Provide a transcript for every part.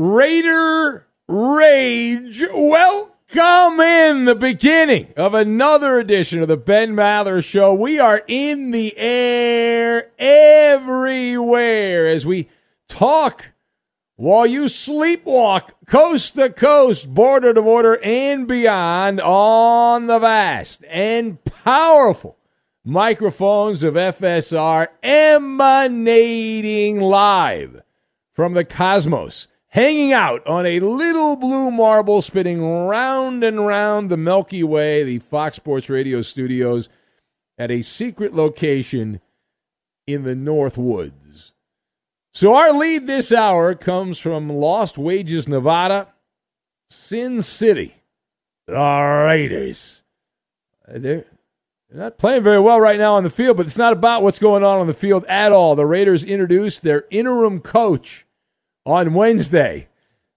Raider Rage, welcome in the beginning of another edition of the Ben Maller Show. We are in the air everywhere as we talk while you sleepwalk coast to coast, border to border, and beyond on the vast and powerful microphones of FSR emanating live from the cosmos hanging out on a little blue marble spinning round and round the Milky Way, the Fox Sports Radio studios, at a secret location in the North Woods. So, our lead this hour comes from Lost Wages, Nevada, Sin City. The Raiders. Uh, they're, they're not playing very well right now on the field, but it's not about what's going on on the field at all. The Raiders introduced their interim coach on Wednesday.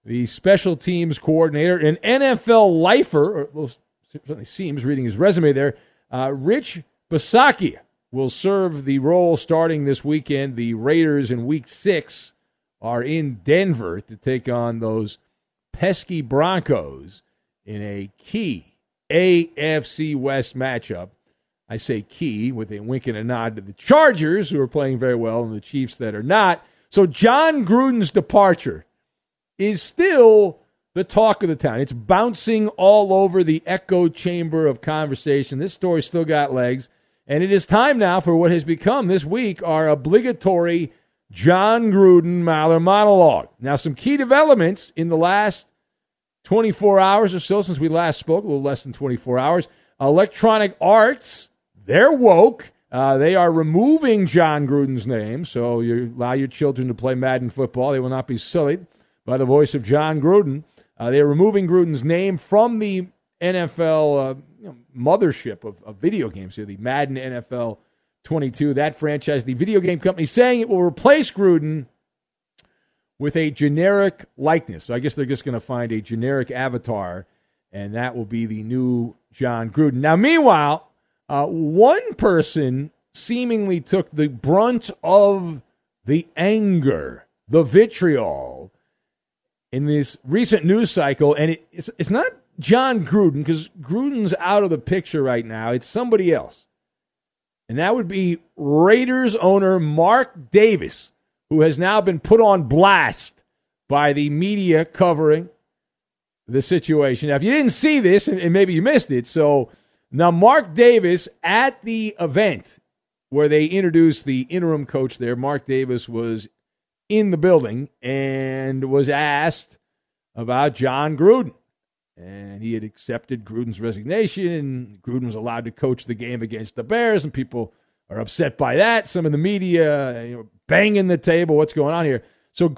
The special teams coordinator, an NFL lifer, or certainly seems reading his resume there, uh, Rich Bisaccia will serve the role starting this weekend. The Raiders in week six are in Denver to take on those pesky Broncos in a key AFC West matchup. I say key with a wink and a nod to the Chargers, who are playing very well, and the Chiefs that are not. So Jon Gruden's departure is still the talk of the town. It's bouncing all over the echo chamber of conversation. This story still got legs. And it is time now for what has become this week our obligatory Jon Gruden Maller monologue. Now, some key developments in the last 24 hours or so since we last spoke, a little less than 24 hours. Electronic Arts, they're woke. Uh, they are removing Jon Gruden's name, so you allow your children to play Madden football. They will not be sullied by the voice of Jon Gruden. Uh, they are removing Gruden's name from the NFL uh, you know, mothership of, of, video games here, the Madden NFL 22. That franchise, the video game company, saying it will replace Gruden with a generic likeness. So I guess they're just going to find a generic avatar, and that will be the new Jon Gruden. Now, meanwhile, uh, one person seemingly took the brunt of the anger, the vitriol in this recent news cycle, and it, it's, it's not Jon Gruden because Gruden's out of the picture right now. It's somebody else. And that would be Raiders owner Mark Davis, who has now been put on blast by the media covering the situation. Now, if you didn't see this, and maybe you missed it, so now Mark Davis at the event where they introduced the interim coach there, Mark Davis was in the building and was asked about Jon Gruden. And he had accepted Gruden's resignation. And Gruden was allowed to coach the game against the Bears, and people are upset by that. Some in the media you know, banging the table. What's going on here? So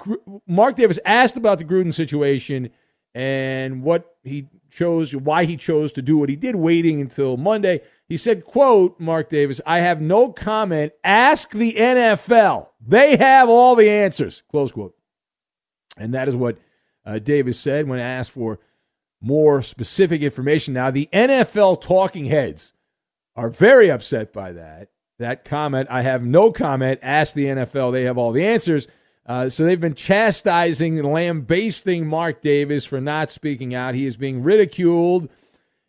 Mark Davis asked about the Gruden situation and what he chose, why he chose to do what he did, waiting until Monday. He said, quote, Mark Davis, I have no comment. Ask the NFL. They have all the answers, close quote. And that is what uh, Davis said when asked for more specific information. Now, the NFL talking heads are very upset by that. That comment, I have no comment. Ask the NFL. They have all the answers. Uh, so they've been chastising and lambasting Mark Davis for not speaking out. He is being ridiculed.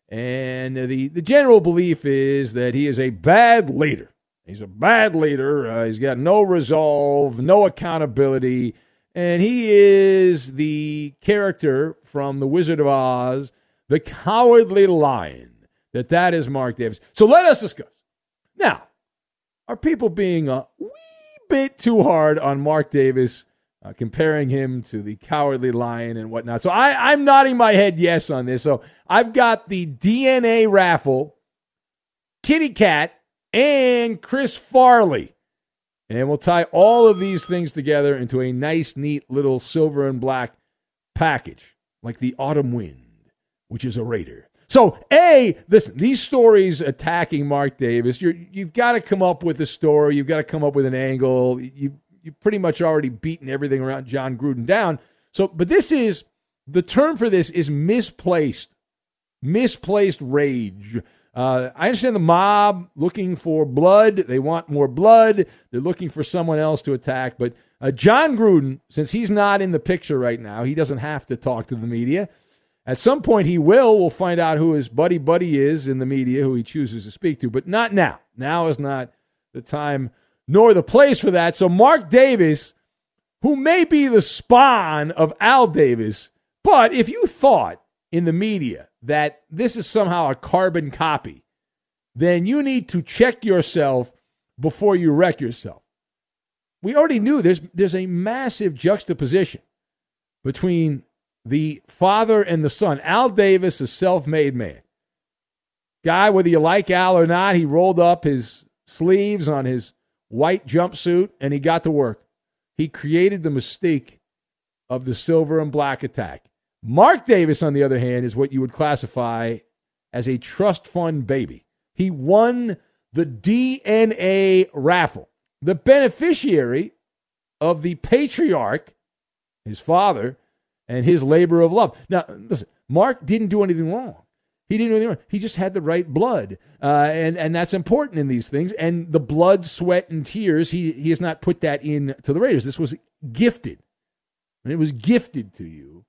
And the, the general belief is that he is a bad leader. He's a bad leader. Uh, he's got no resolve, no accountability. And he is the character from The Wizard of Oz, the cowardly lion. That that is Mark Davis. So let us discuss. Now, are people being a wee bit too hard on Mark Davis, uh, comparing him to the cowardly lion and whatnot? So I, I'm nodding my head yes on this. So I've got the DNA raffle, Kitty Cat, and Chris Farley and we'll tie all of these things together into a nice, neat little silver and black package, like the autumn wind, which is a Raider. So, A, listen, these stories attacking Mark Davis, you have got to come up with a story. You've got to come up with an angle. You, you've pretty much already beaten everything around John Gruden down. So, but this is the term for this is misplaced, misplaced rage. Uh, I understand the mob looking for blood. They want more blood. They're looking for someone else to attack. But uh, Jon Gruden, since he's not in the picture right now, he doesn't have to talk to the media. At some point, he will. We'll find out who his buddy buddy is in the media, who he chooses to speak to, but not now. Now is not the time nor the place for that. So, Mark Davis, who may be the spawn of Al Davis, but if you thought in the media that this is somehow a carbon copy, then you need to check yourself before you wreck yourself. We already knew there's, there's a massive juxtaposition between the father and the son. Al Davis, a self made man. Guy, whether you like Al or not, he rolled up his sleeves on his white jumpsuit and he got to work. He created the mystique of the silver and black attack. Mark Davis, on the other hand, is what you would classify as a trust fund baby. He won the DNA raffle. The beneficiary of the patriarch, his father, and his labor of love. Now, listen, Mark didn't do anything wrong. He didn't do anything wrong. He just had the right blood, uh, and and that's important in these things. And the blood, sweat, and tears. He he has not put that in to the Raiders. This was gifted, and it was gifted to you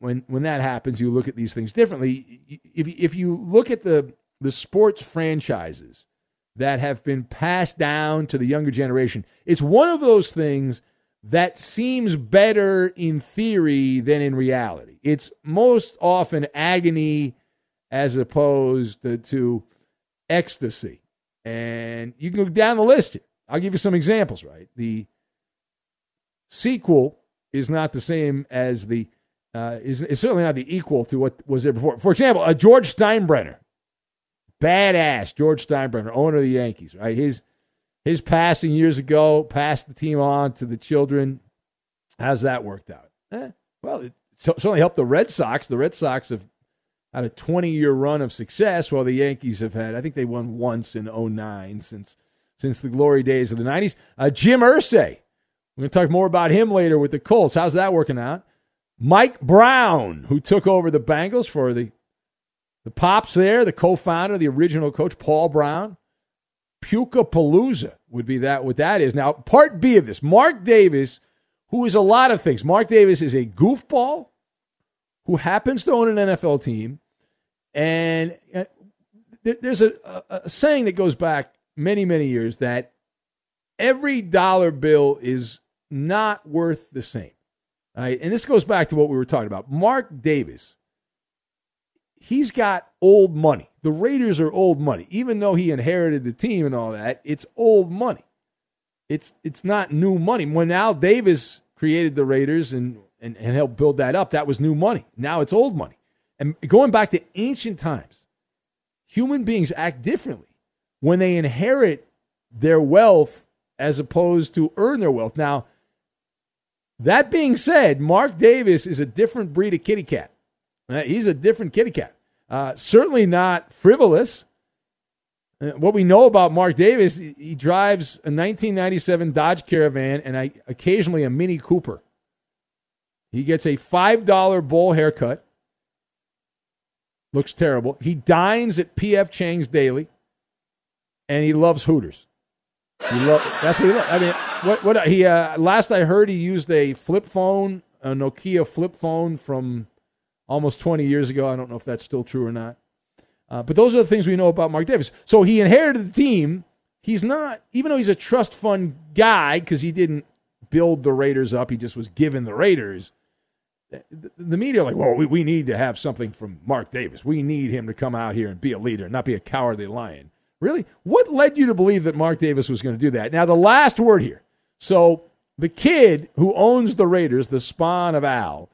when when that happens, you look at these things differently. If if you look at the the sports franchises that have been passed down to the younger generation, it's one of those things that seems better in theory than in reality. It's most often agony as opposed to, to ecstasy. And you can go down the list here. I'll give you some examples, right? The sequel is not the same as the uh, is, is certainly not the equal to what was there before. For example, a George Steinbrenner, badass George Steinbrenner, owner of the Yankees, right? His his passing years ago passed the team on to the children. How's that worked out? Eh, well, it certainly helped the Red Sox. The Red Sox have had a 20 year run of success, while the Yankees have had, I think they won once in 09 since since the glory days of the 90s. Uh, Jim Irsay We're going to talk more about him later with the Colts. How's that working out? Mike Brown, who took over the Bengals for the the pops there, the co-founder, the original coach, Paul Brown. Puka Palooza would be that what that is. Now, part B of this, Mark Davis, who is a lot of things. Mark Davis is a goofball who happens to own an NFL team, and uh, there's a, a, a saying that goes back many, many years that every dollar bill is not worth the same. Right? And this goes back to what we were talking about. Mark Davis, he's got old money. The Raiders are old money. Even though he inherited the team and all that, it's old money. It's it's not new money. When Al Davis created the Raiders and, and, and helped build that up, that was new money. Now it's old money. And going back to ancient times, human beings act differently when they inherit their wealth as opposed to earn their wealth. Now, that being said, Mark Davis is a different breed of kitty cat. Uh, he's a different kitty cat. Uh, certainly not frivolous. Uh, what we know about Mark Davis, he drives a 1997 Dodge Caravan and I, occasionally a Mini Cooper. He gets a $5 bowl haircut. Looks terrible. He dines at P.F. Chang's daily, and he loves Hooters. He lo- that's what he loves. I mean, what what he uh, last I heard he used a flip phone, a Nokia flip phone from almost 20 years ago. I don't know if that's still true or not. Uh, but those are the things we know about Mark Davis. So he inherited the team. He's not, even though he's a trust fund guy, because he didn't build the Raiders up, he just was given the Raiders. The, media are like, well, we, we need to have something from Mark Davis. We need him to come out here and be a leader, not be a cowardly lion. Really? What led you to believe that Mark Davis was going to do that? Now, the last word here. So, the kid who owns the Raiders, the spawn of Al,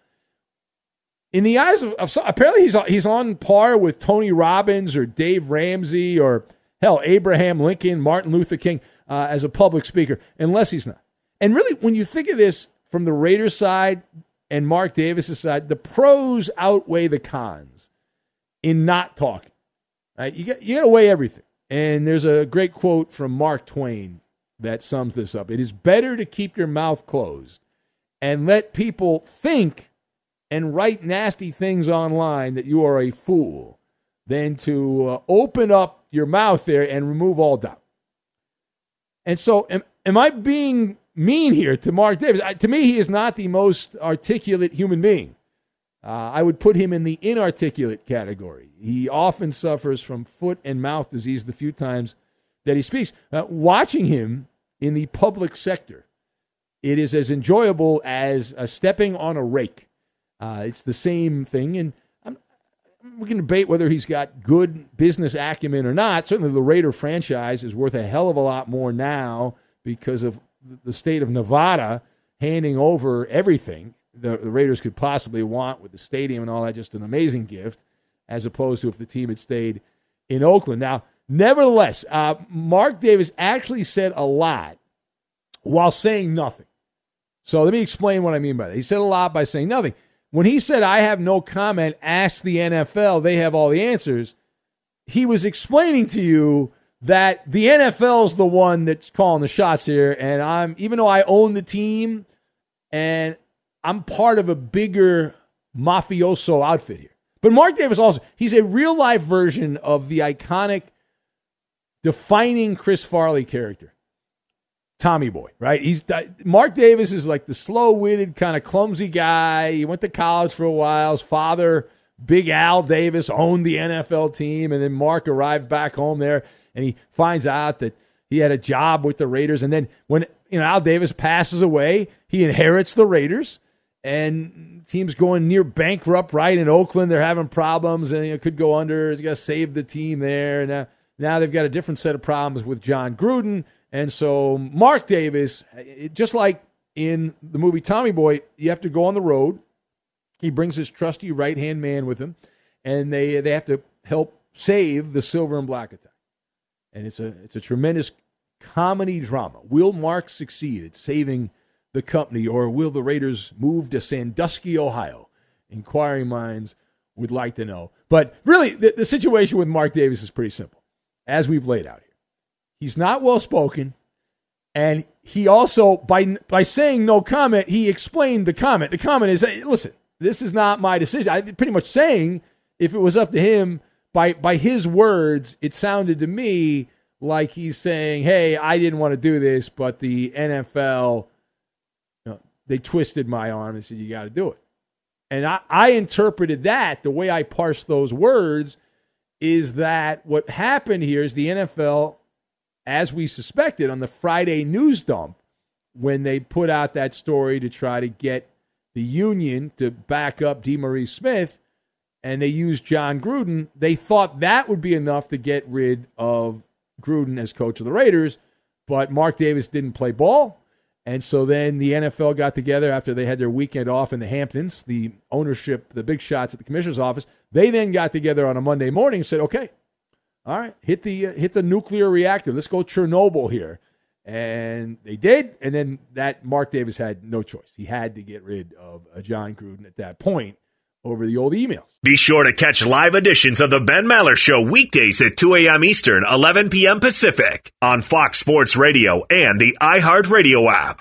in the eyes of, of apparently he's he's on par with Tony Robbins or Dave Ramsey or hell Abraham Lincoln, Martin Luther King uh, as a public speaker, unless he's not. And really, when you think of this from the Raiders side and Mark Davis' side, the pros outweigh the cons in not talking. Right? You got you got to weigh everything. And there's a great quote from Mark Twain that sums this up. It is better to keep your mouth closed and let people think and write nasty things online that you are a fool than to uh, open up your mouth there and remove all doubt. And so, am, am I being mean here to Mark Davis? I, to me, he is not the most articulate human being. Uh, I would put him in the inarticulate category. He often suffers from foot and mouth disease the few times that he speaks. Uh, watching him in the public sector, it is as enjoyable as uh, stepping on a rake. Uh, it's the same thing, and I'm, we can debate whether he's got good business acumen or not. Certainly, the Raider franchise is worth a hell of a lot more now because of the state of Nevada handing over everything the, the Raiders could possibly want with the stadium and all that. Just an amazing gift, as opposed to if the team had stayed in Oakland. Now, nevertheless, uh, Mark Davis actually said a lot while saying nothing. So let me explain what I mean by that. He said a lot by saying nothing. When he said, I have no comment, ask the NFL, they have all the answers, he was explaining to you that the NFL's the one that's calling the shots here. And I'm, even though I own the team and I'm part of a bigger mafioso outfit here. But Mark Davis also, he's a real life version of the iconic defining Chris Farley character. Tommy Boy, right? He's uh, Mark Davis is like the slow-witted, kind of clumsy guy. He went to college for a while. His father, Big Al Davis, owned the NFL team, and then Mark arrived back home there, and he finds out that he had a job with the Raiders. And then when you know Al Davis passes away, he inherits the Raiders, and teams going near bankrupt. Right in Oakland, they're having problems, and it could go under. He's got to save the team there, now now they've got a different set of problems with Jon Gruden and so Mark Davis, just like in the movie Tommy Boy, you have to go on the road. He brings his trusty right hand man with him, and they they have to help save the silver and black attack. And it's a it's a tremendous comedy drama. Will Mark succeed at saving the company, or will the Raiders move to Sandusky, Ohio? Inquiring minds would like to know. But really, the, the situation with Mark Davis is pretty simple, as we've laid out. He's not well spoken, And he also by by saying no comment, he explained the comment. The comment is, hey, listen, this is not my decision. I pretty much saying if it was up to him, by by his words, it sounded to me like he's saying, "Hey, I didn't want to do this, but the NFL, you know, they twisted my arm and said you got to do it." And I, I interpreted that the way I parsed those words is that what happened here is the NFL, as we suspected on the Friday news dump, when they put out that story to try to get the union to back up DeMaurice Smith, and they used Jon Gruden, they thought that would be enough to get rid of Gruden as coach of the Raiders. But Mark Davis didn't play ball. And so then the NFL got together after they had their weekend off in the Hamptons, the ownership, the big shots at the commissioner's office. They then got together on a Monday morning and said, okay, all right, hit the, uh, hit the nuclear reactor. Let's go Chernobyl here. And they did. And then that Mark Davis had no choice. He had to get rid of uh, Jon Gruden at that point over the old emails. Be sure to catch live editions of the Ben Maller Show weekdays at 2 a.m. Eastern, 11 p.m. Pacific on Fox Sports Radio and the iHeartRadio app.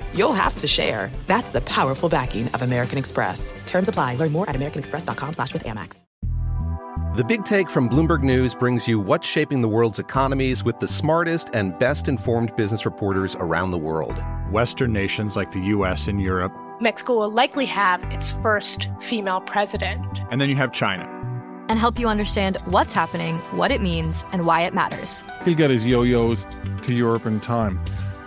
you'll have to share. That's the powerful backing of American Express. Terms apply. Learn more at americanexpress.com slash with Amex. The Big Take from Bloomberg News brings you what's shaping the world's economies with the smartest and best informed business reporters around the world. Western nations like the U.S. and Europe. Mexico will likely have its first female president. And then you have China. And help you understand what's happening, what it means, and why it matters. He'll get his yo yos to Europe in time.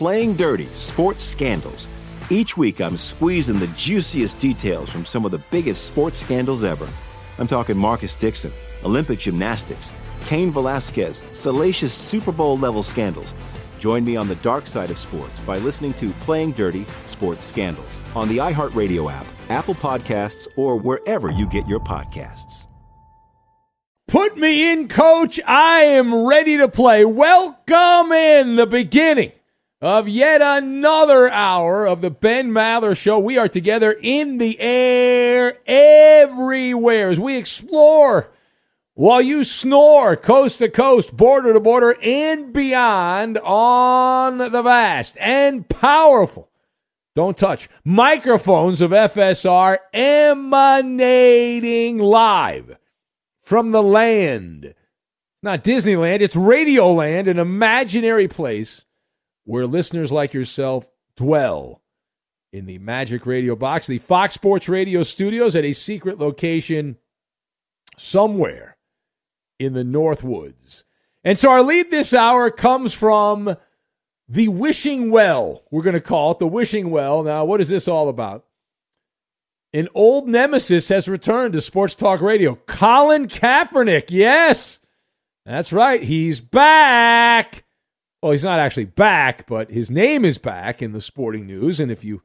Playing Dirty Sports Scandals. Each week, I'm squeezing the juiciest details from some of the biggest sports scandals ever. I'm talking Marcus Dixon, Olympic gymnastics, Cain Velasquez, salacious Super Bowl level scandals. Join me on the dark side of sports by listening to Playing Dirty Sports Scandals on the iHeartRadio app, Apple Podcasts, or wherever you get your podcasts. Put me in, coach. I am ready to play. Welcome in the beginning of yet another hour of the Ben Maller Show. We are together in the air everywhere as we explore while you snore coast to coast, border to border, and beyond on the vast and powerful. Don't touch microphones of FSR emanating live from the land. Not Disneyland, it's Radioland, an imaginary place where listeners like yourself dwell in the Magic Radio box, the Fox Sports Radio studios at a secret location somewhere in the North Woods. And so our lead this hour comes from the Wishing Well. We're going to call it the Wishing Well. Now, what is this all about? An old nemesis has returned to Sports Talk Radio. Colin Kaepernick. Yes, that's right. He's back. Well, he's not actually back, but his name is back in the sporting news. And if you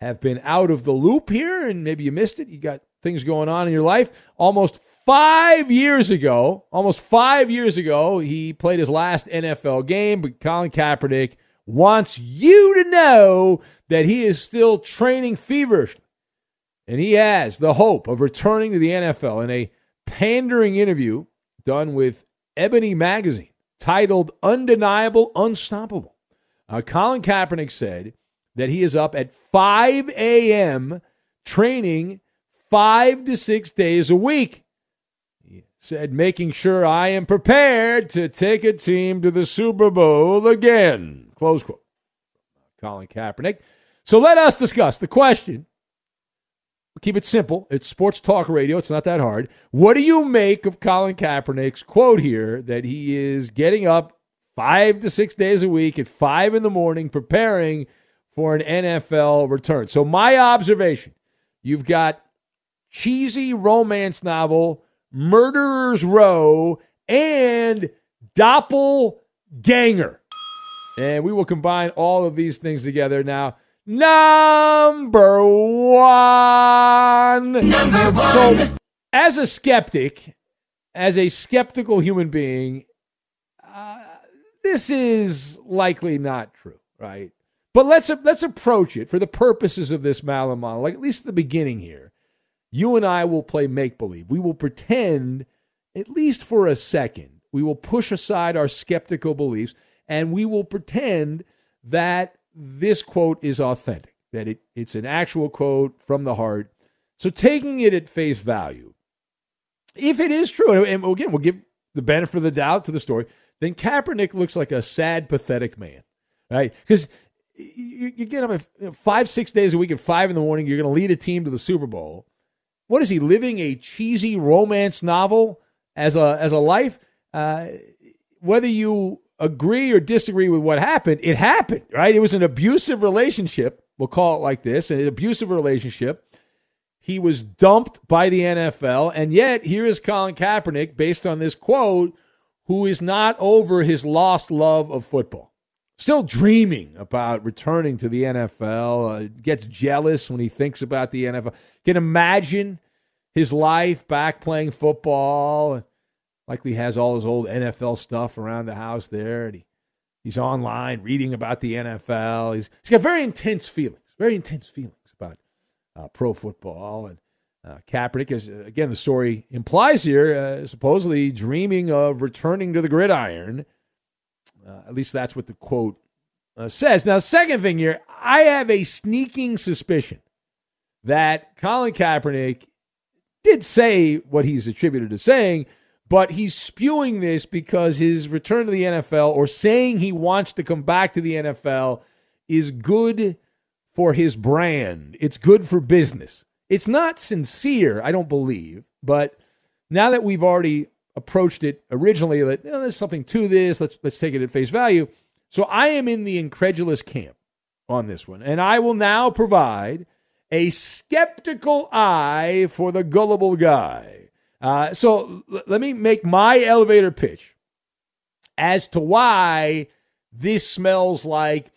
have been out of the loop here and maybe you missed it, you got things going on in your life. Almost five years ago, almost five years ago, he played his last NFL game, but Colin Kaepernick wants you to know that he is still training feverishly. And he has the hope of returning to the NFL in a pandering interview done with Ebony Magazine titled Undeniable Unstoppable. Uh, Colin Kaepernick said that he is up at 5 a.m. training five to six days a week. He said, making sure I am prepared to take a team to the Super Bowl again. Close quote. Colin Kaepernick. So let us discuss the question. Keep it simple. It's sports talk radio. It's not that hard. What do you make of Colin Kaepernick's quote here that he is getting up five to six days a week at five in the morning preparing for an NFL return? So, my observation you've got cheesy romance novel, Murderer's Row, and Doppelganger. And we will combine all of these things together now. Number one. Number one. So, as a skeptic, as a skeptical human being, uh, this is likely not true, right? But let's let's approach it for the purposes of this Maller monologue, at least the beginning here. You and I will play make believe. We will pretend, at least for a second, we will push aside our skeptical beliefs and we will pretend that this quote is authentic, that it, it's an actual quote from the heart. So taking it at face value, if it is true, and again, we'll give the benefit of the doubt to the story, then Kaepernick looks like a sad, pathetic man, right? Because you, you, get at five, six days a week at five in the morning, you're going to lead a team to the Super Bowl. What is he living a cheesy romance novel as a as a life? Uh, whether you agree or disagree with what happened, it happened, right? It was an abusive relationship. We'll call it like this an abusive relationship. He was dumped by the NFL. And yet, here is Colin Kaepernick, based on this quote, who is not over his lost love of football. Still dreaming about returning to the NFL, uh, gets jealous when he thinks about the NFL. Can imagine his life back playing football likely has all his old NFL stuff around the house there, and he, he's online reading about the NFL. He's he's got very intense feelings, very intense feelings about uh, pro football. And uh, Kaepernick is again the story implies here, uh, supposedly dreaming of returning to the gridiron. Uh, at least that's what the quote uh, says. Now, second thing here, I have a sneaking suspicion that Colin Kaepernick did say what he's attributed to saying but he's spewing this because his return to the NFL or saying he wants to come back to the NFL is good for his brand. It's good for business. It's not sincere, I don't believe, but now that we've already approached it originally that oh, there's something to this, let's let's take it at face value. So I am in the incredulous camp on this one, and I will now provide a skeptical eye for the gullible guy. Uh, so l- let me make my elevator pitch as to why this smells like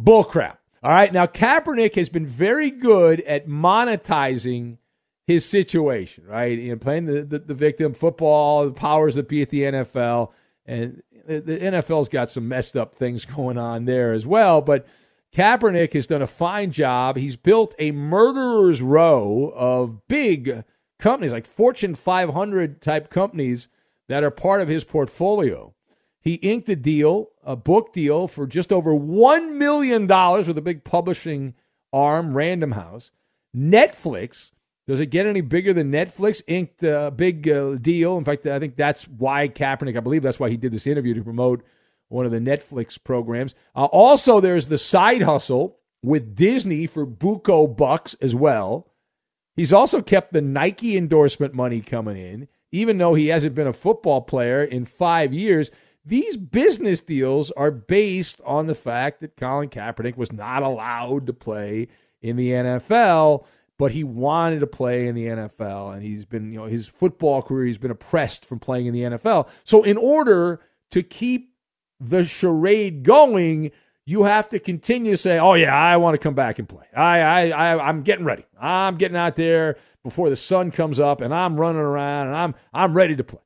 bullcrap. All right. Now, Kaepernick has been very good at monetizing his situation, right? You know, playing the, the, the victim football, the powers that be at the NFL. And the, the NFL's got some messed up things going on there as well. But Kaepernick has done a fine job. He's built a murderer's row of big companies, like Fortune 500 type companies that are part of his portfolio. He inked a deal, a book deal, for just over $1 million with a big publishing arm, Random House. Netflix, does it get any bigger than Netflix? Inked a big uh, deal. In fact, I think that's why Kaepernick, I believe that's why he did this interview to promote one of the Netflix programs. Uh, also, there's the side hustle with Disney for Buco bucks as well. He's also kept the Nike endorsement money coming in, even though he hasn't been a football player in five years. These business deals are based on the fact that Colin Kaepernick was not allowed to play in the NFL, but he wanted to play in the NFL, and he's been, you know, his football career, he's been oppressed from playing in the NFL. So, in order to keep the charade going, you have to continue to say, "Oh yeah, I want to come back and play. I, I, I, I'm getting ready. I'm getting out there before the sun comes up, and I'm running around, and I'm, I'm ready to play."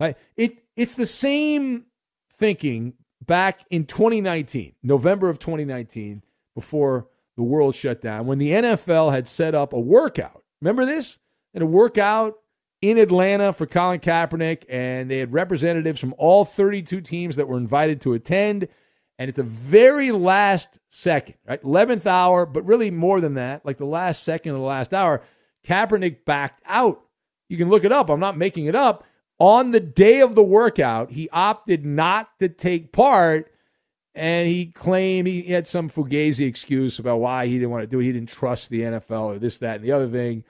Right? It, it's the same thinking back in 2019, November of 2019, before the world shut down, when the NFL had set up a workout. Remember this? And a workout in Atlanta for Colin Kaepernick, and they had representatives from all 32 teams that were invited to attend. And at the very last second, right, 11th hour, but really more than that, like the last second of the last hour, Kaepernick backed out. You can look it up. I'm not making it up. On the day of the workout, he opted not to take part, and he claimed he had some fugazi excuse about why he didn't want to do it. He didn't trust the NFL or this, that, and the other thing.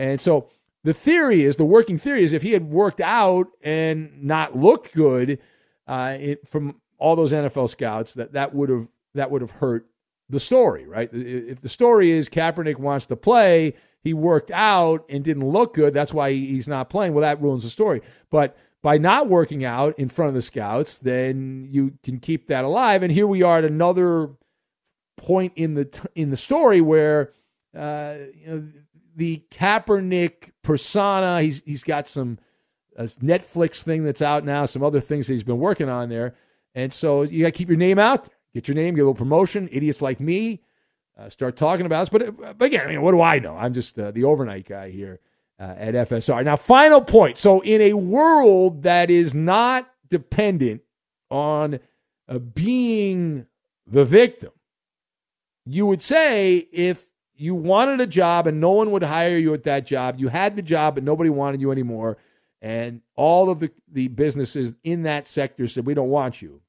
And so the theory is, the working theory is, if he had worked out and not looked good uh, it, from all those NFL scouts, that that would have that would have hurt the story, right? If the story is Kaepernick wants to play, he worked out and didn't look good, that's why he's not playing. Well, that ruins the story. But by not working out in front of the scouts, then you can keep that alive. And here we are at another point in the in the story where uh, you know, the Kaepernick persona. He's he's got some uh, Netflix thing that's out now, some other things that he's been working on there, and so you got to keep your name out. Get your name, get a little promotion. Idiots like me uh, start talking about us. But, uh, but again, I mean, what do I know? I'm just uh, the overnight guy here uh, at FSR. Now, final point. So, in a world that is not dependent on uh, being the victim, you would say if you wanted a job and no one would hire you at that job. You had the job, but nobody wanted you anymore. And all of the, the businesses in that sector said, We don't want you.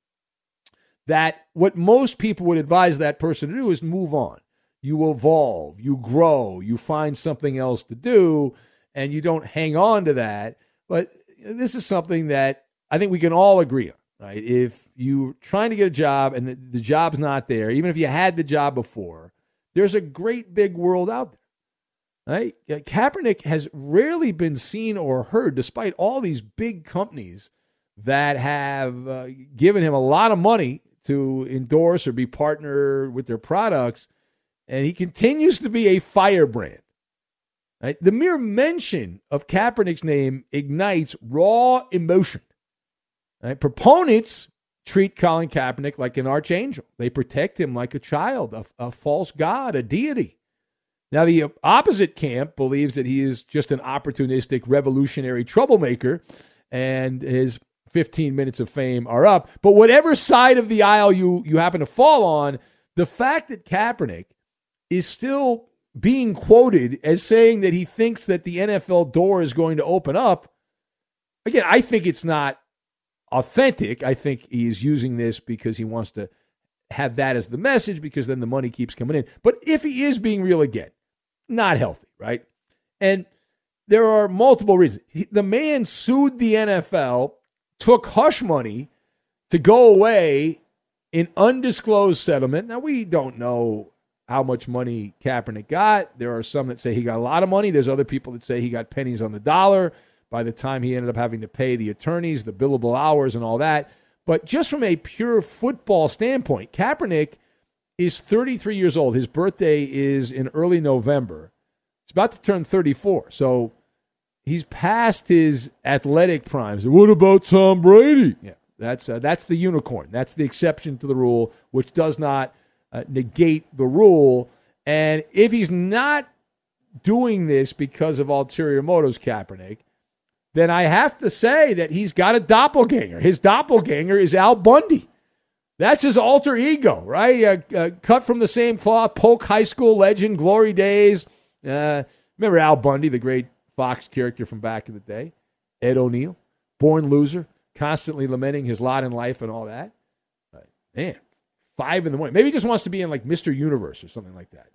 That what most people would advise that person to do is move on. You evolve, you grow, you find something else to do, and you don't hang on to that. But this is something that I think we can all agree on. Right? If you're trying to get a job and the, the job's not there, even if you had the job before, there's a great big world out there. Right? Kaepernick has rarely been seen or heard, despite all these big companies that have uh, given him a lot of money to endorse or be partner with their products, and he continues to be a firebrand. Right? The mere mention of Kaepernick's name ignites raw emotion. Right? Proponents treat Colin Kaepernick like an archangel. They protect him like a child, a, a false god, a deity. Now, the opposite camp believes that he is just an opportunistic, revolutionary troublemaker, and his 15 minutes of fame are up. But whatever side of the aisle you, you happen to fall on, the fact that Kaepernick is still being quoted as saying that he thinks that the NFL door is going to open up, again, I think it's not authentic. I think he is using this because he wants to have that as the message because then the money keeps coming in. But if he is being real again, not healthy, right? And there are multiple reasons. He, the man sued the NFL, took hush money to go away in undisclosed settlement. Now, we don't know how much money Kaepernick got. There are some that say he got a lot of money. There's other people that say he got pennies on the dollar by the time he ended up having to pay the attorneys, the billable hours, and all that. But just from a pure football standpoint, Kaepernick is 33 years old. His birthday is in early November. He's about to turn 34. So he's past his athletic primes. What about Tom Brady? Yeah. That's uh, that's the unicorn. That's the exception to the rule, which does not uh, negate the rule. And if he's not doing this because of ulterior motives, Kaepernick, then I have to say that he's got a doppelganger. His doppelganger is Al Bundy. That's his alter ego, right? Uh, uh, cut from the same cloth, Polk High School legend, glory days. Uh, remember Al Bundy, the great Fox character from back in the day? Ed O'Neill, born loser, constantly lamenting his lot in life and all that. But, man, five in the morning. Maybe he just wants to be in like Mr. Universe or something like that.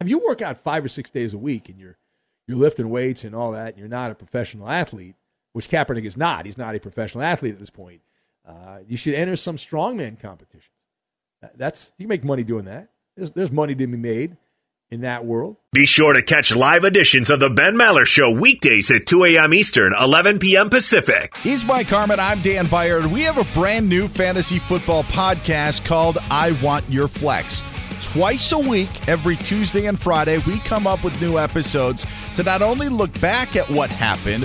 If you work out five or six days a week and you're you're lifting weights and all that, and you're not a professional athlete, which Kaepernick is not. He's not a professional athlete at this point. Uh, you should enter some strongman competitions. That's you make money doing that. There's, there's money to be made in that world. Be sure to catch live editions of the Ben Maller Show weekdays at 2 a.m. Eastern, 11 p.m. Pacific. He's Mike Harmon. I'm Dan Beyer. We have a brand new fantasy football podcast called I Want Your Flex. Twice a week, every Tuesday and Friday, we come up with new episodes to not only look back at what happened,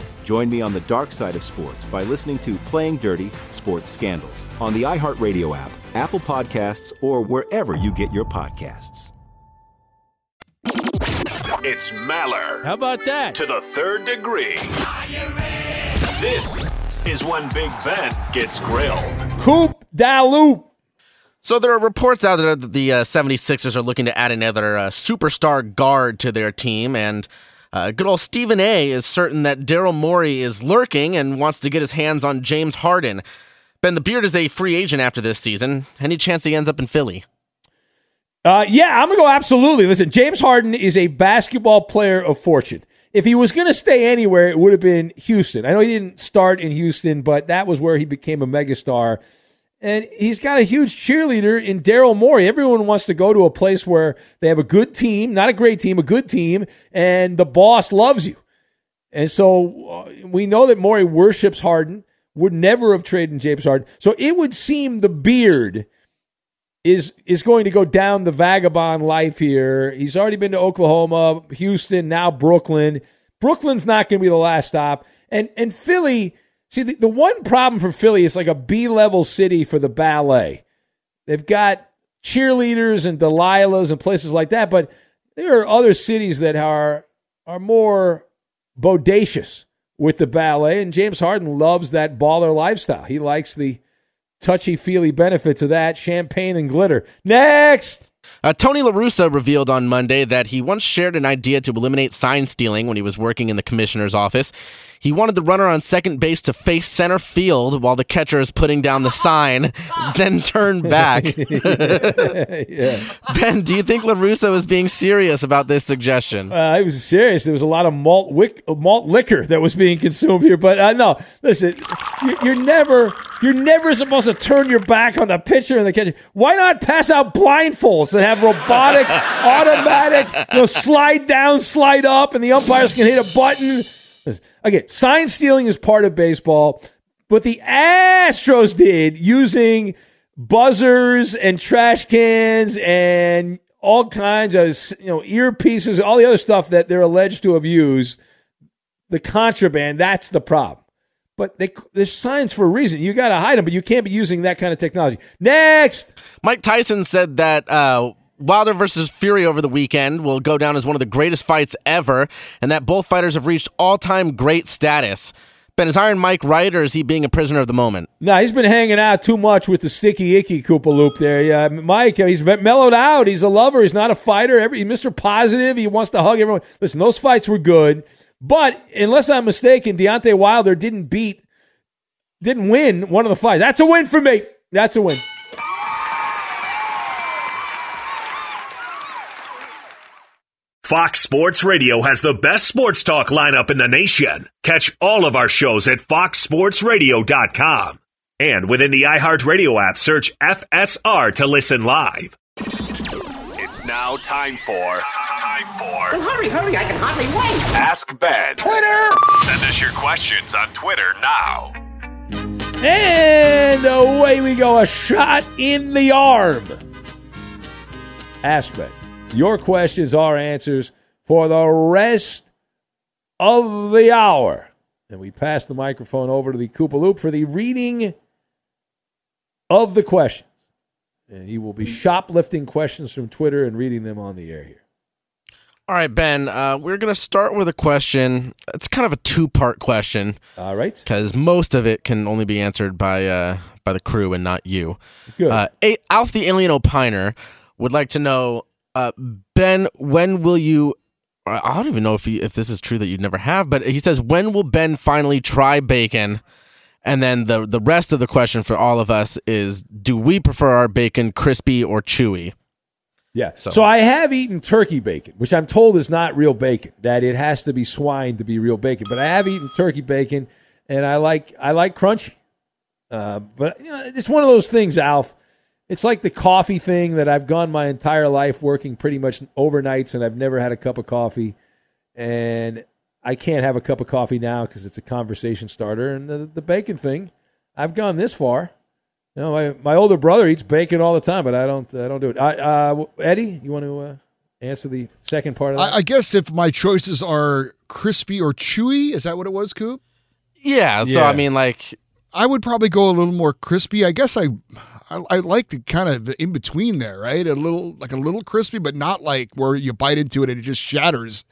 Join me on the dark side of sports by listening to Playing Dirty Sports Scandals on the iHeartRadio app, Apple Podcasts, or wherever you get your podcasts. It's Maller. How about that? To the third degree. This is when Big Ben gets grilled. Coop da loop. So there are reports out there that the uh, 76ers are looking to add another uh, superstar guard to their team, and uh, good old Stephen A. is certain that Daryl Morey is lurking and wants to get his hands on James Harden. Ben, the Beard is a free agent after this season. Any chance he ends up in Philly? Uh, yeah, I'm going to go absolutely. Listen, James Harden is a basketball player of fortune. If he was going to stay anywhere, it would have been Houston. I know he didn't start in Houston, but that was where he became a megastar. And he's got a huge cheerleader in Daryl Morey. Everyone wants to go to a place where they have a good team, not a great team, a good team, and the boss loves you. And so uh, we know that Morey worships Harden, would never have traded James Harden. So it would seem the beard is is going to go down the vagabond life here. He's already been to Oklahoma, Houston, now Brooklyn. Brooklyn's not going to be the last stop. And and Philly, see the, the one problem for Philly is like a B level city for the ballet. They've got cheerleaders and Delilahs and places like that, but there are other cities that are are more bodacious with the ballet. And James Harden loves that baller lifestyle. He likes the touchy feely benefits of that champagne and glitter. Next. Uh, Tony La Russa revealed on Monday that he once shared an idea to eliminate sign stealing when he was working in the commissioner's office. He wanted the runner on second base to face center field while the catcher is putting down the sign, then turn back. yeah. Ben, do you think La Russa was being serious about this suggestion? Uh, I was serious. There was a lot of malt wick, malt liquor that was being consumed here. But uh, no, listen, you, you're never you're never supposed to turn your back on the pitcher and the catcher. Why not pass out blindfolds that have robotic, automatic, you know, slide down, slide up, and the umpires can hit a button. Again, sign stealing is part of baseball. What the Astros did using buzzers and trash cans and all kinds of you know earpieces, all the other stuff that they're alleged to have used, the contraband, that's the problem. But they, there's signs for a reason. You got to hide them, but you can't be using that kind of technology. Next, Mike Tyson said that uh, Wilder versus Fury over the weekend will go down as one of the greatest fights ever, and that both fighters have reached all-time great status. Ben, is Iron Mike right, or is he being a prisoner of the moment? No, he's been hanging out too much with the sticky icky Koopa Loop there. Yeah, Mike, uh, he's mellowed out. He's a lover. He's not a fighter. Every Mr. Positive. He wants to hug everyone. Listen, those fights were good, but unless I'm mistaken, Deontay Wilder didn't beat, didn't win one of the fights. That's a win for me. That's a win. Fox Sports Radio has the best sports talk lineup in the nation. Catch all of our shows at foxsportsradio.com. And within the iHeartRadio app, search FSR to listen live. It's now time for time for Oh, hurry, hurry, I can hardly wait. Ask Ben. Twitter! Send us your questions on Twitter now. And away we go. A shot in the arm. Aspect. Your questions are answers for the rest of the hour. And we pass the microphone over to the Koopa Loop for the reading of the questions. And he will be shoplifting questions from Twitter and reading them on the air here. All right, Ben, uh, we're going to start with a question. It's kind of a two part question. All right. Because most of it can only be answered by uh, by the crew and not you. Good. Uh, A- Alf the Alien Opiner would like to know uh, Ben, when will you? I don't even know if he, if this is true that you never have, but he says, when will Ben finally try bacon? And then the the rest of the question for all of us is, do we prefer our bacon crispy or chewy? Yeah. So. I have eaten turkey bacon, which I'm told is not real bacon. That it has to be swine to be real bacon. But I have eaten turkey bacon, and I like I like crunchy. Uh, but you know, it's one of those things, Alf. It's like the coffee thing that I've gone my entire life working pretty much overnights, and I've never had a cup of coffee, and I can't have a cup of coffee now because it's a conversation starter. And the, the bacon thing, I've gone this far. You know, my, my older brother eats bacon all the time, but I don't. I don't do it. I, uh, Eddie, you want to uh, answer the second part of that? I, I guess if my choices are crispy or chewy, is that what it was, Coop? Yeah. So I mean, like, I would probably go a little more crispy. I guess I, I, I like the kind of in between there, right? A little like a little crispy, but not like where you bite into it and it just shatters.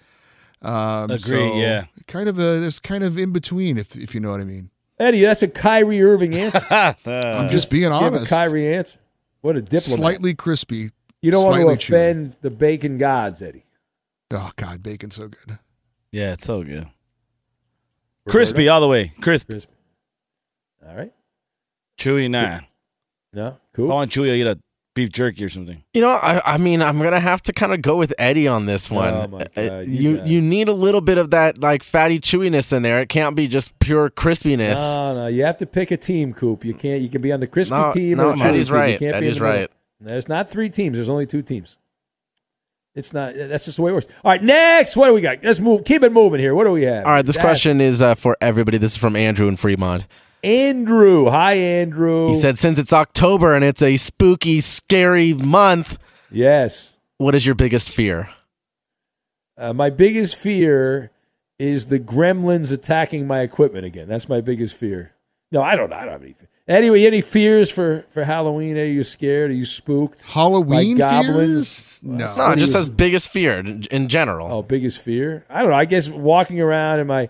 Um, Agree, so yeah. Kind of a there's kind of in between, if if you know what I mean. Eddie, that's a Kyrie Irving answer. I'm just being Give a honest. Kyrie answer. What a diplomat. Slightly crispy. you don't want to slightly chewy. offend the bacon gods, Eddie. Oh God, bacon's so good. Yeah, it's so good. Roberto? Crispy all the way. Crispy. Crispy. All right. Chewy, nah. No? Cool. I want chewy, I eat a beef jerky or something. You know, I, I mean, I'm gonna have to kind of go with Eddie on this one. Oh, my Uh, God, you you you need a little bit of that like fatty chewiness in there. It can't be just pure crispiness. No, no, you have to pick a team, Coop. You can't. You can be on the crispy No, team no, or the chewy Eddie's team. You can't be in Eddie's the middle. right. There's not three teams. There's only two teams. It's not. That's just the way it works. All right, next. What do we got? Let's move. Keep it moving here. What do we have? All right, this Dad- question is uh, for everybody. This is from Andrew in Fremont. Andrew. Hi, Andrew. He said, since it's October and it's a spooky, scary month, Yes. what is your biggest fear? Uh, my biggest fear is the gremlins attacking my equipment again. That's my biggest fear. No, I don't. I don't have any. Anyway, any fears for for Halloween? Are you scared? Are you spooked? Halloween by goblins? fears? No. No, it just says biggest fear in, in general. Oh, biggest fear? I don't know. I guess walking around in my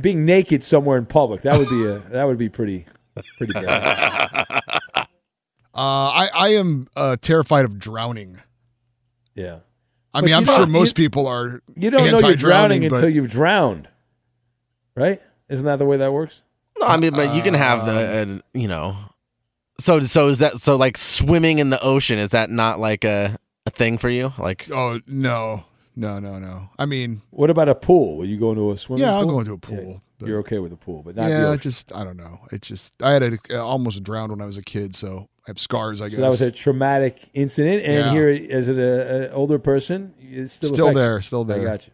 being naked somewhere in public that would be a that would be pretty pretty bad. Uh, I I am uh, terrified of drowning. Yeah. I But mean, I'm sure most you- people are. You don't know you're anti-drowning, but- until you've drowned, right? Isn't that the way that works? No, I mean, but you can have the, uh, you know. So, so is that so? Like swimming in the ocean is that not like a a thing for you? Like, Oh no, no, no, no. I mean, What about a pool? Will you go into a swimming Yeah, I'll pool? go into a pool, Yeah, you're okay with a pool, but not yeah, ocean. just I don't know. It just I had a, I almost drowned when I was a kid, so I have scars. I guess So that was a traumatic incident, and Yeah. here, as an an older person, it still Still affects there, you. still there. I got you.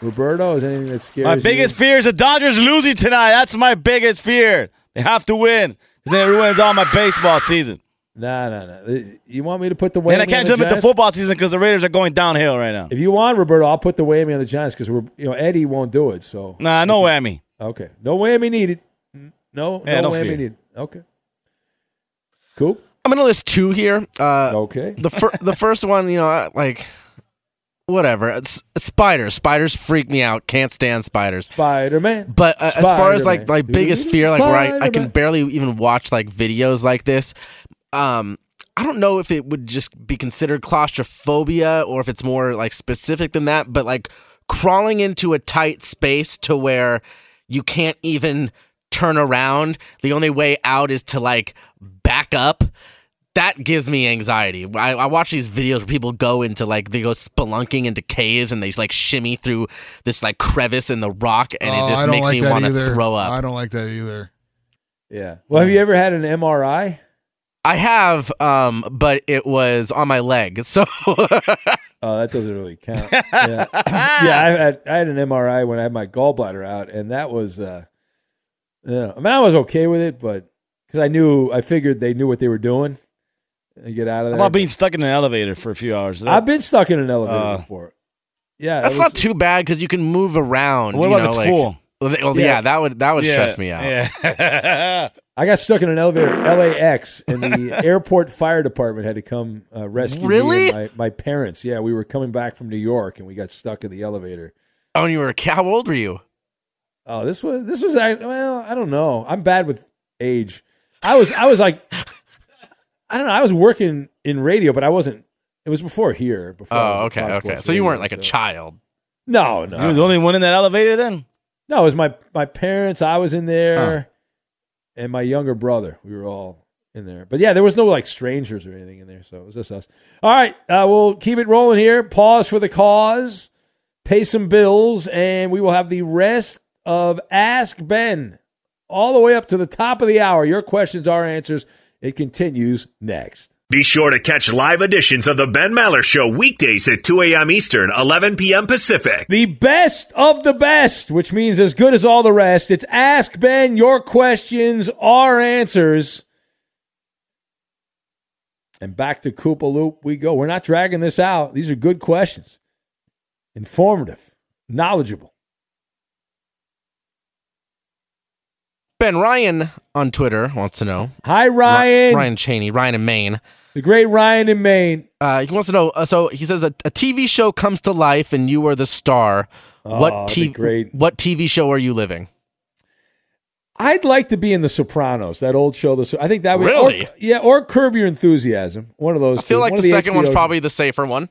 Roberto, is anything that scares My you? biggest fear is the Dodgers losing tonight. That's my biggest fear. They have to win because then it ruins all my baseball season. Nah, nah, nah. You want me to put the whammy And I can't the jump into Giants? football season because the Raiders are going downhill right now. If you want, Roberto, I'll put the whammy on the Giants because we're you know Eddie won't do it. So Nah, no whammy. okay, no whammy needed. No, Yeah, no no whammy fear. needed. Okay, cool. I'm gonna list two here. Uh, okay. The fir- the first one, you know, like whatever. It's spiders. Spiders freak me out. Can't stand spiders. Spider Man. But uh, as far as like Spider-Man. my biggest fear, like where I, I can barely even watch like videos like this, um, I don't know if it would just be considered claustrophobia or if it's more like specific than that. But like crawling into a tight space to where you can't even turn around. The only way out is to like back up. That gives me anxiety. I, I watch these videos where people go into like they go spelunking into caves and they like shimmy through this like crevice in the rock and Oh, it just makes like me want to throw up. I don't like that either. Yeah. Well, have you ever had an MRI? I have, um, but it was on my leg. So Oh, that doesn't really count. Yeah, yeah. I had I had an MRI when I had my gallbladder out, and that was, uh, yeah. I mean, I was okay with it, but because I knew, I figured they knew what they were doing. And get out of How there. about being stuck in an elevator for a few hours? That- I've been stuck in an elevator Uh, before. Yeah, that's was- not too bad because you can move around. What you about know, if it's like- full? Well, well, yeah. Yeah. that would that would Yeah, stress me out. Yeah. I got stuck in an elevator at LAX, and the airport fire department had to come uh, rescue me and my, my parents. Yeah, we were coming back from New York, and we got stuck in the elevator. Oh, and you were a kid. How old were you? Oh, this was this was act- well, I don't know. I'm bad with age. I was I was like, I don't know. I was working in radio, but I wasn't. It was before here. Before Oh, okay, okay. Sports So you weren't like a child. No, no. You were the only one in that elevator then? No, it was my my parents. I was in there, and my younger brother. We were all in there. But yeah, there was no like strangers or anything in there, so it was just us. All right, uh, we'll keep it rolling here. Pause for the cause, pay some bills, and we will have the rest of Ask Ben all the way up to the top of the hour. Your questions, our answers. It continues next. Be sure to catch live editions of The Ben Maller Show weekdays at 2 a.m. Eastern, 11 p.m. Pacific. The best of the best, which means as good as all the rest. It's Ask Ben, your questions, our answers. And back to Koopa Loop we go. We're not dragging this out. These are good questions, informative, knowledgeable. Ben Ryan on Twitter wants to know. Hi, Ryan. Ryan Cheney, Ryan in Maine. The great Ryan in Maine. Uh, he wants to know. Uh, so he says a, a TV show comes to life and you are the star. Oh, what TV? great. What TV show are you living? I'd like to be in The Sopranos, that old show. The I think that would Really? or, yeah, or Curb Your Enthusiasm. One of those. I feel two. like One the second one's HBO probably the safer one.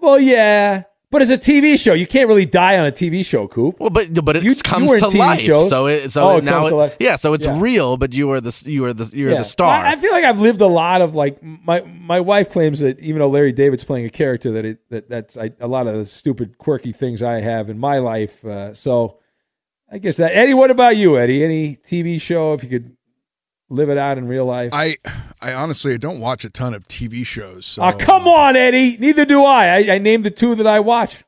Well, yeah, but it's a TV show. You can't really die on a TV show, Coop. Well, but but it You- you comes were to TV life. shows. So it so Oh, it now it- yeah. So it's Yeah. real, but you are the you are the you're Yeah. the star. I, I feel like I've lived a lot of like my my wife claims that even though Larry David's playing a character, that it that that's I, a lot of the stupid quirky things I have in my life. Uh, so I guess that Eddie. What about you, Eddie? Any TV show if you could live it out in real life? I I honestly I don't watch a ton of TV shows. So. Oh, come on, Eddie. Neither do I. I. I named the two that I watch.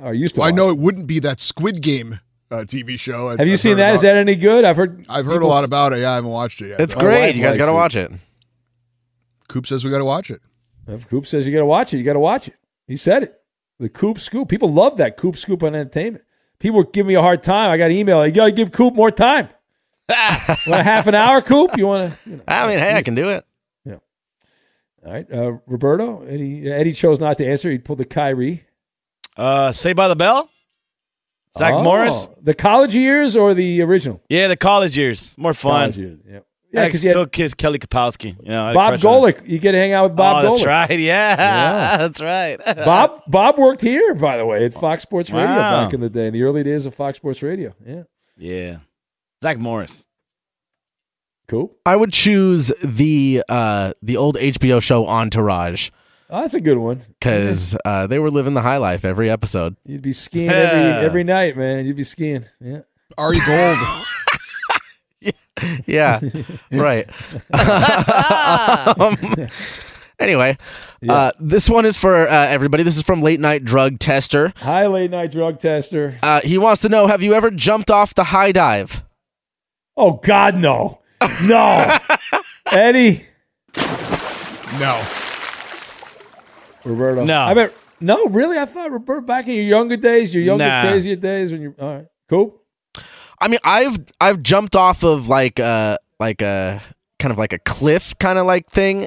Or used to. Well, I know it wouldn't be that Squid Game uh, TV show. I- Have you I've seen heard that? Is about- that any good? I've heard. I've heard a lot about it. Yeah, I haven't watched it yet. it's great. You guys got to it. watch it. Coop says we got to watch it. If Coop says you got to watch it, you got to watch it. He said it. The Coop Scoop. People love that Coop Scoop on entertainment. People were giving me a hard time. I got an email. You got to give Coop more time. want a half an hour, Coop? You want to? You know. I mean, hey, I can do it. Yeah. All right, uh, Roberto. Eddie, Eddie chose not to answer. He pulled the Kyrie. Uh, Say by the Bell. Zach Oh, Morris. The college years or the original? Yeah, the college years. More fun. Years. Yeah. Yeah, because you Phil Kiss, Kelly Kapowski. You know, I had a Bob. Golic. You get to hang out with Bob oh, Golic. that's right. Yeah, Yeah. that's right. Bob Bob worked here, by the way, at Fox Sports Radio Wow. back in the day, in the early days of Fox Sports Radio. Yeah. Yeah. Zach Morris. Cool. I would choose the uh the old HBO show Entourage Oh, that's a good one. because uh, they were living the high life every episode. You'd be skiing every every night, man. You'd be skiing. Yeah. Ari Gold. Yeah, right. Um, anyway, uh, this one is for uh, everybody. This is from Late Night Drug Tester. Hi, late night drug tester. Uh, he wants to know: Have you ever jumped off the high dive? Oh God, no, no, Eddie, No. Roberto. No. I bet. No, really. I thought Roberto back in your younger days, your younger, Nah. crazier days when you. All right, cool. I mean, I've I've jumped off of like uh like a kind of like a cliff kind of like thing.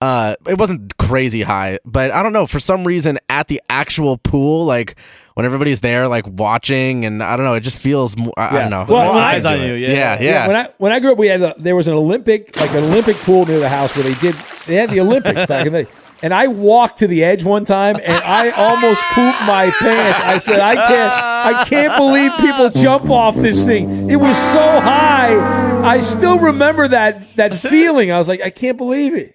Uh, it wasn't crazy high, but I don't know. For some reason, at the actual pool, like when everybody's there, like watching, and I don't know, it just feels more. I, I don't know. Well, More I- Eyes on you, it. yeah. yeah, yeah. When I when I grew up, we had a, there was an Olympic like an Olympic pool near the house where they did they had the Olympics back in the day. And I walked to the edge one time, and I almost pooped my pants. I said, "I can't, I can't believe people jump off this thing. It was so high. I still remember that that feeling. I was like, I can't believe it."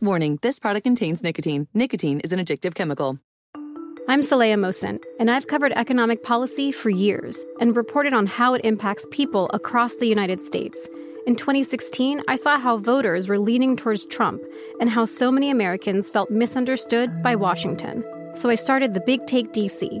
Warning, this product contains nicotine. Nicotine is an addictive chemical. I'm Saleha Mohsin, and I've covered economic policy for years and reported on how it impacts people across the United States. In 2016, I saw how voters were leaning towards Trump and how so many Americans felt misunderstood by Washington. So I started the Big Take DC.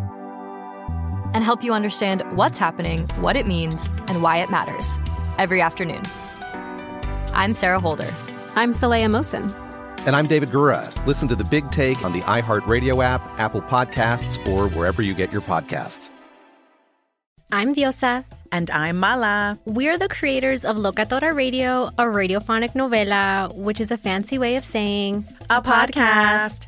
And help you understand what's happening, what it means, and why it matters every afternoon. I'm Sarah Holder. I'm Saleha Mohsin. And I'm David Gura. Listen to the big take on the iHeartRadio app, Apple Podcasts, or wherever you get your podcasts. I'm Diosa. And I'm Mala. We're the creators of Locatora Radio, a radiophonic novela, which is a fancy way of saying a podcast.